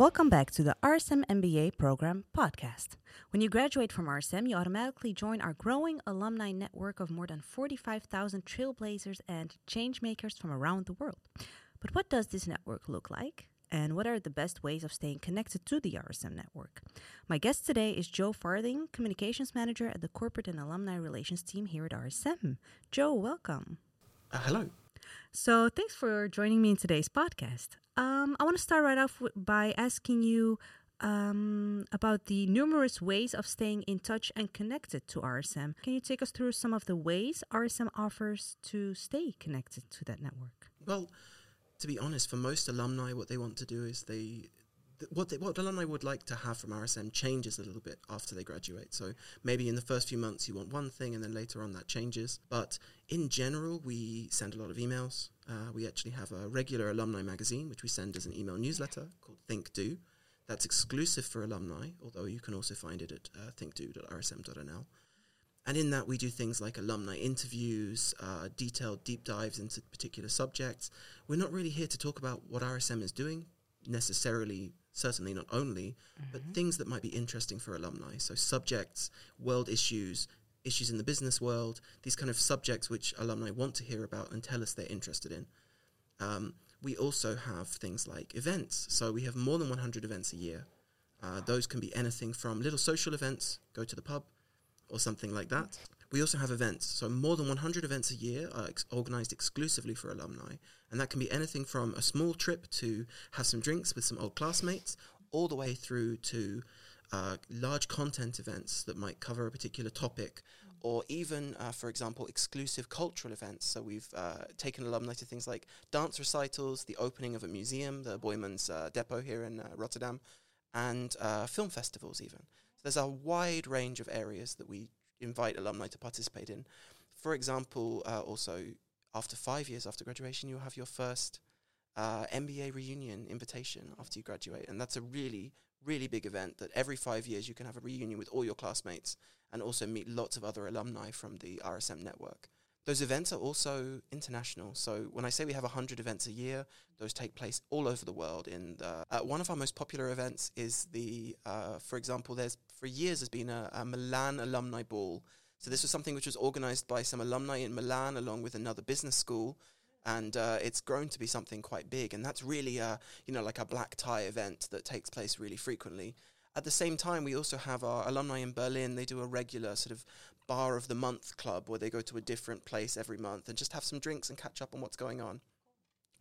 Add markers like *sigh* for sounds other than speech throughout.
Welcome back to the RSM MBA program podcast. When you graduate from RSM, you automatically join our growing alumni network of more than 45,000 trailblazers and changemakers from around the world. But what does this network look like? And what are the best ways of staying connected to the RSM network? My guest today is Joe Farthing, Communications Manager at the Corporate and Alumni Relations team here at RSM. Joe, welcome. Uh, hello. So, thanks for joining me in today's podcast. Um, I want to start right off w- by asking you um, about the numerous ways of staying in touch and connected to RSM. Can you take us through some of the ways RSM offers to stay connected to that network? Well, to be honest, for most alumni, what they want to do is they what they, what alumni would like to have from RSM changes a little bit after they graduate. So maybe in the first few months you want one thing, and then later on that changes. But in general, we send a lot of emails. Uh, we actually have a regular alumni magazine, which we send as an email newsletter called Think Do. That's exclusive for alumni, although you can also find it at uh, thinkdo.rsm.nl. And in that, we do things like alumni interviews, uh, detailed deep dives into particular subjects. We're not really here to talk about what RSM is doing, necessarily, certainly not only, mm-hmm. but things that might be interesting for alumni. So, subjects, world issues, issues in the business world, these kind of subjects which alumni want to hear about and tell us they're interested in. Um, we also have things like events. So, we have more than 100 events a year. Uh, those can be anything from little social events, go to the pub, or something like that. We also have events, so more than 100 events a year are ex- organized exclusively for alumni, and that can be anything from a small trip to have some drinks with some old classmates, all the way through to uh, large content events that might cover a particular topic, or even, uh, for example, exclusive cultural events. So we've uh, taken alumni to things like dance recitals, the opening of a museum, the Boijmans uh, Depot here in uh, Rotterdam, and uh, film festivals even. So there's a wide range of areas that we invite alumni to participate in. For example, uh, also after five years after graduation, you'll have your first uh, MBA reunion invitation after you graduate, and that's a really really big event that every five years you can have a reunion with all your classmates and also meet lots of other alumni from the RSM network. Those events are also international. So when I say we have 100 events a year, those take place all over the world. In the, uh, one of our most popular events is the, uh, for example, there's for years has been a, a, Milan alumni ball. So this was something which was organized by some alumni in Milan along with another business school. And uh, it's grown to be something quite big, and that's really a you know like a black tie event that takes place really frequently. At the same time, we also have our alumni in Berlin. They do a regular sort of bar of the month club where they go to a different place every month and just have some drinks and catch up on what's going on.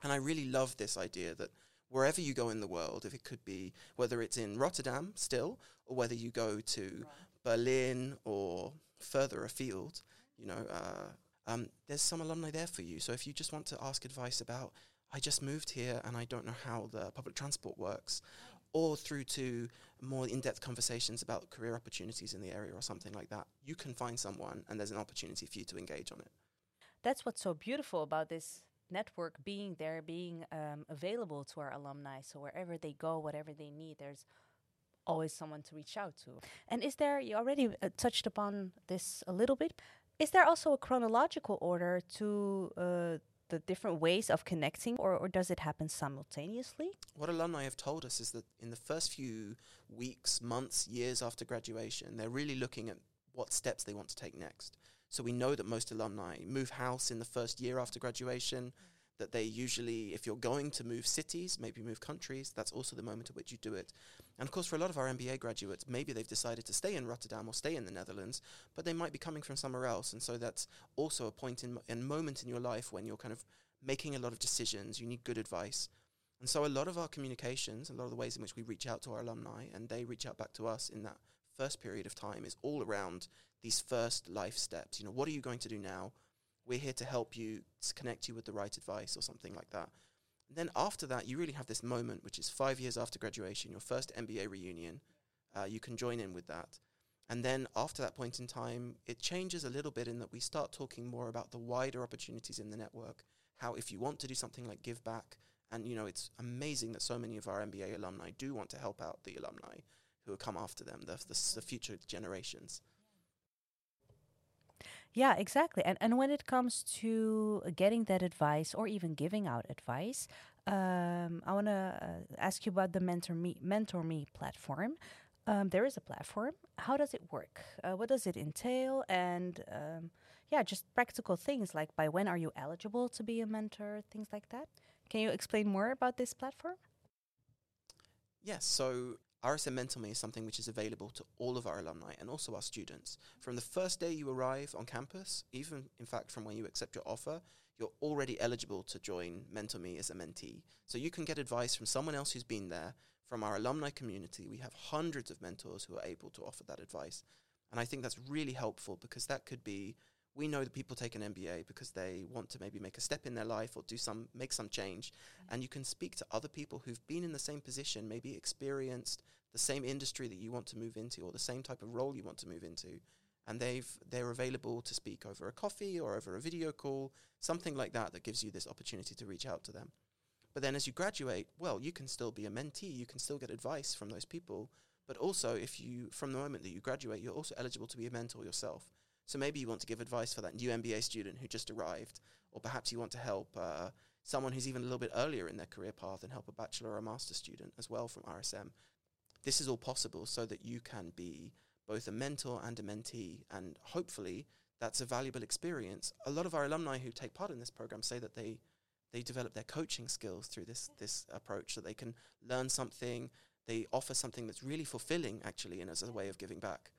And I really love this idea that wherever you go in the world, if it could be whether it's in Rotterdam still, or whether you go to right. Berlin or further afield, you know, uh, um, there's some alumni there for you. So if you just want to ask advice about, I just moved here and I don't know how the public transport works, or through to more in-depth conversations about career opportunities in the area or something like that, you can find someone and there's an opportunity for you to engage on it. That's what's so beautiful about this network being there, being um, available to our alumni. So wherever they go, whatever they need, there's always someone to reach out to. And is there, you already uh, touched upon this a little bit, is there also a chronological order to uh, the different ways of connecting, or, or does it happen simultaneously? What alumni have told us is that in the first few weeks, months, years after graduation, they're really looking at what steps they want to take next. So we know that most alumni move house in the first year after graduation. That they usually, if you're going to move cities, maybe move countries, that's also the moment at which you do it. And of course, for a lot of our MBA graduates, maybe they've decided to stay in Rotterdam or stay in the Netherlands, but they might be coming from somewhere else. And so that's also a point in a moment in your life when you're kind of making a lot of decisions. You need good advice. And so a lot of our communications, a lot of the ways in which we reach out to our alumni and they reach out back to us in that first period of time is all around these first life steps. You know, what are you going to do now? We're here to help you, to connect you with the right advice or something like that. And then after that, you really have this moment, which is five years after graduation, your first MBA reunion. Uh, you can join in with that. And then after that point in time, it changes a little bit in that we start talking more about the wider opportunities in the network. How, if you want to do something like give back, and you know, it's amazing that so many of our MBA alumni do want to help out the alumni who have come after them, the, the, the future generations. Yeah, exactly. And and when it comes to getting that advice or even giving out advice, Um, I want to uh, ask you about the Mentor Me, Mentor Me platform. Um, there is a platform. How does it work? Uh, what does it entail? And um, yeah, just practical things like by when are you eligible to be a mentor, things like that. Can you explain more about this platform? Yes. So RSM Mentor Me is something which is available to all of our alumni and also our students. From the first day you arrive on campus, even in fact from when you accept your offer, you're already eligible to join Mentor Me as a mentee. So you can get advice from someone else who's been there. From our alumni community, we have hundreds of mentors who are able to offer that advice. And I think that's really helpful because that could be we know that people take an MBA because they want to maybe make a step in their life or do some make some change. Mm-hmm. and you can speak to other people who've been in the same position maybe experienced the same industry that you want to move into or the same type of role you want to move into. And they've they're available to speak over a coffee or over a video call something like that that gives you this opportunity to reach out to them. But then as you graduate well you can still be a mentee. You can still get advice from those people. But also if you from the moment that you graduate you're also eligible to be a mentor yourself so maybe you want to give advice for that new MBA student who just arrived, or perhaps you want to help uh, someone who's even a little bit earlier in their career path and help a bachelor or a master student as well from RSM. This is all possible so that you can be both a mentor and a mentee, and hopefully that's a valuable experience. A lot of our alumni who take part in this program say that they they develop their coaching skills through this this approach, so they can learn something. They offer something that's really fulfilling, actually, and as a way of giving back.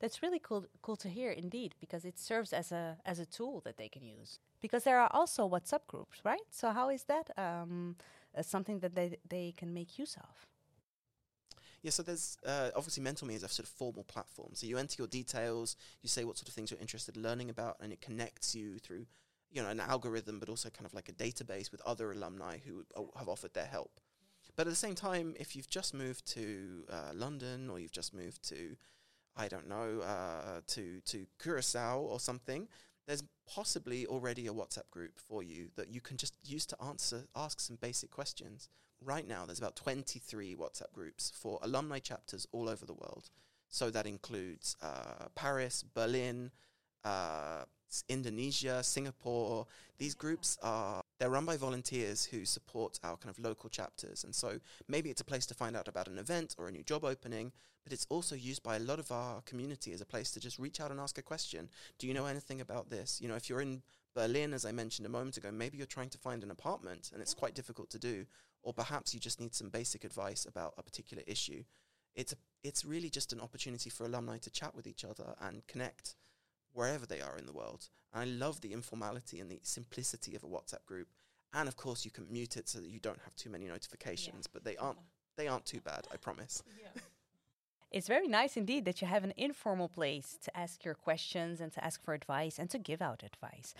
That's really cool cool to hear indeed because it serves as a as a tool that they can use. Because there are also WhatsApp groups, right? So how is that um, uh, something that they they can make use of? Yeah, so there's uh, obviously Mentor Me is a sort of formal platform. So you enter your details, you say what sort of things you're interested in learning about, and it connects you through, you know, an algorithm, but also kind of like a database with other alumni who have offered their help. But at the same time, if you've just moved to uh, London or you've just moved to I don't know, uh, to to Curacao or something, there's possibly already a WhatsApp group for you that you can just use to answer ask some basic questions. Right now, there's about 23 WhatsApp groups for alumni chapters all over the world. So that includes uh, Paris, Berlin, uh, Indonesia, Singapore. These groups are they're run by volunteers who support our kind of local chapters. And so maybe it's a place to find out about an event or a new job opening, but it's also used by a lot of our community as a place to just reach out and ask a question. Do you know anything about this? You know, if you're in Berlin, as I mentioned a moment ago, maybe you're trying to find an apartment and it's quite difficult to do, or perhaps you just need some basic advice about a particular issue. It's a, it's really just an opportunity for alumni to chat with each other and connect wherever they are in the world. And I love the informality and the simplicity of a WhatsApp group. And of course, you can mute it so that you don't have too many notifications, yeah. but they aren't they aren't too bad, I promise. *laughs* Yeah. *laughs* It's very nice indeed that you have an informal place to ask your questions and to ask for advice and to give out advice.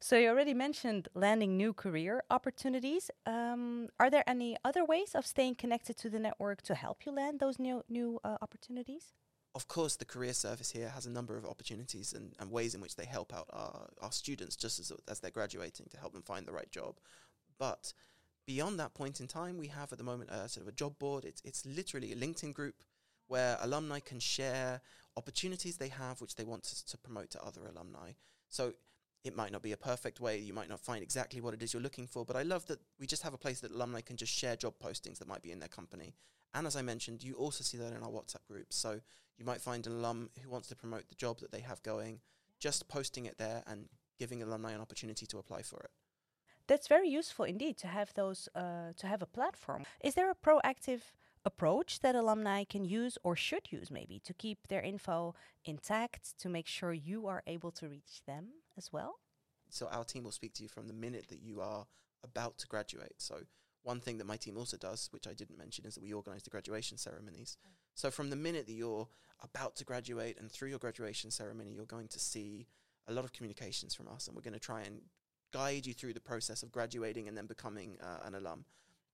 So you already mentioned landing new career opportunities. Um, are there any other ways of staying connected to the network to help you land those new new uh, opportunities? Of course, the career service here has a number of opportunities and, and ways in which they help out our, our students just as, as they're graduating to help them find the right job. But beyond that point in time, we have at the moment a sort of a job board. It's, it's literally a LinkedIn group where alumni can share opportunities they have which they want to, to promote to other alumni. So it might not be a perfect way. You might not find exactly what it is you're looking for, but I love that we just have a place that alumni can just share job postings that might be in their company. And as I mentioned, you also see that in our WhatsApp groups. So you might find an alum who wants to promote the job that they have going, just posting it there and giving alumni an opportunity to apply for it. That's very useful indeed to have those uh, to have a platform. Is there a proactive approach that alumni can use or should use maybe to keep their info intact to make sure you are able to reach them as well? So our team will speak to you from the minute that you are about to graduate. So one thing that my team also does, which I didn't mention, is that we organize the graduation ceremonies. Mm. So from the minute that you're about to graduate and through your graduation ceremony, you're going to see a lot of communications from us, and we're going to try and guide you through the process of graduating and then becoming uh, an alum.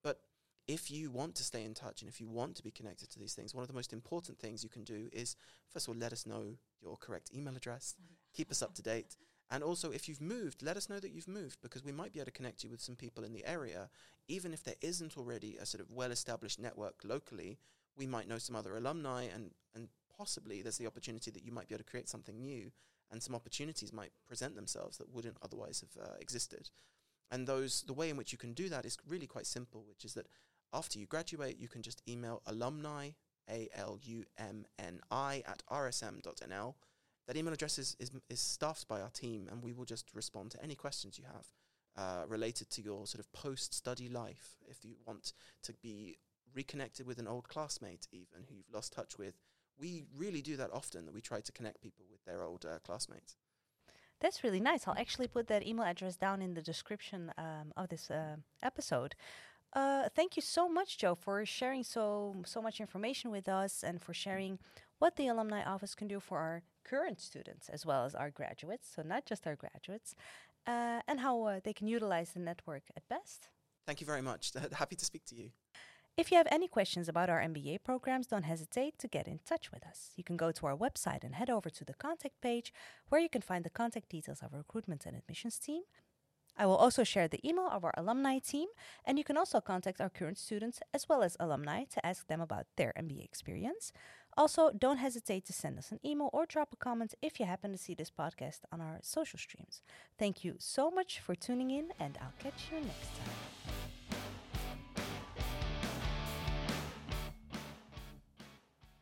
But if you want to stay in touch and if you want to be connected to these things, one of the most important things you can do is, first of all, let us know your correct email address, keep us up to date. *laughs* And also, if you've moved, let us know that you've moved because we might be able to connect you with some people in the area. Even if there isn't already a sort of well established network locally, we might know some other alumni and, and possibly there's the opportunity that you might be able to create something new and some opportunities might present themselves that wouldn't otherwise have uh, existed. And those the way in which you can do that is really quite simple, which is that after you graduate, you can just email alumni, A L U M N I, at rsm.nl. That email address is, is, is staffed by our team, and we will just respond to any questions you have uh, related to your sort of post study life. If you want to be reconnected with an old classmate, even who you've lost touch with, we really do that often, that we try to connect people with their old uh, classmates. That's really nice. I'll actually put that email address down in the description um, of this uh, episode. Uh, thank you so much, Joe, for sharing so so much information with us and for sharing what the alumni office can do for our current students as well as our graduates. So not just our graduates, uh, and how uh, they can utilize the network at best. Thank you very much. *laughs* Happy to speak to you. If you have any questions about our MBA programs, don't hesitate to get in touch with us. You can go to our website and head over to the contact page where you can find the contact details of our recruitment and admissions team. I will also share the email of our alumni team, and you can also contact our current students as well as alumni to ask them about their MBA experience. Also, don't hesitate to send us an email or drop a comment if you happen to see this podcast on our social streams. Thank you so much for tuning in, and I'll catch you next time.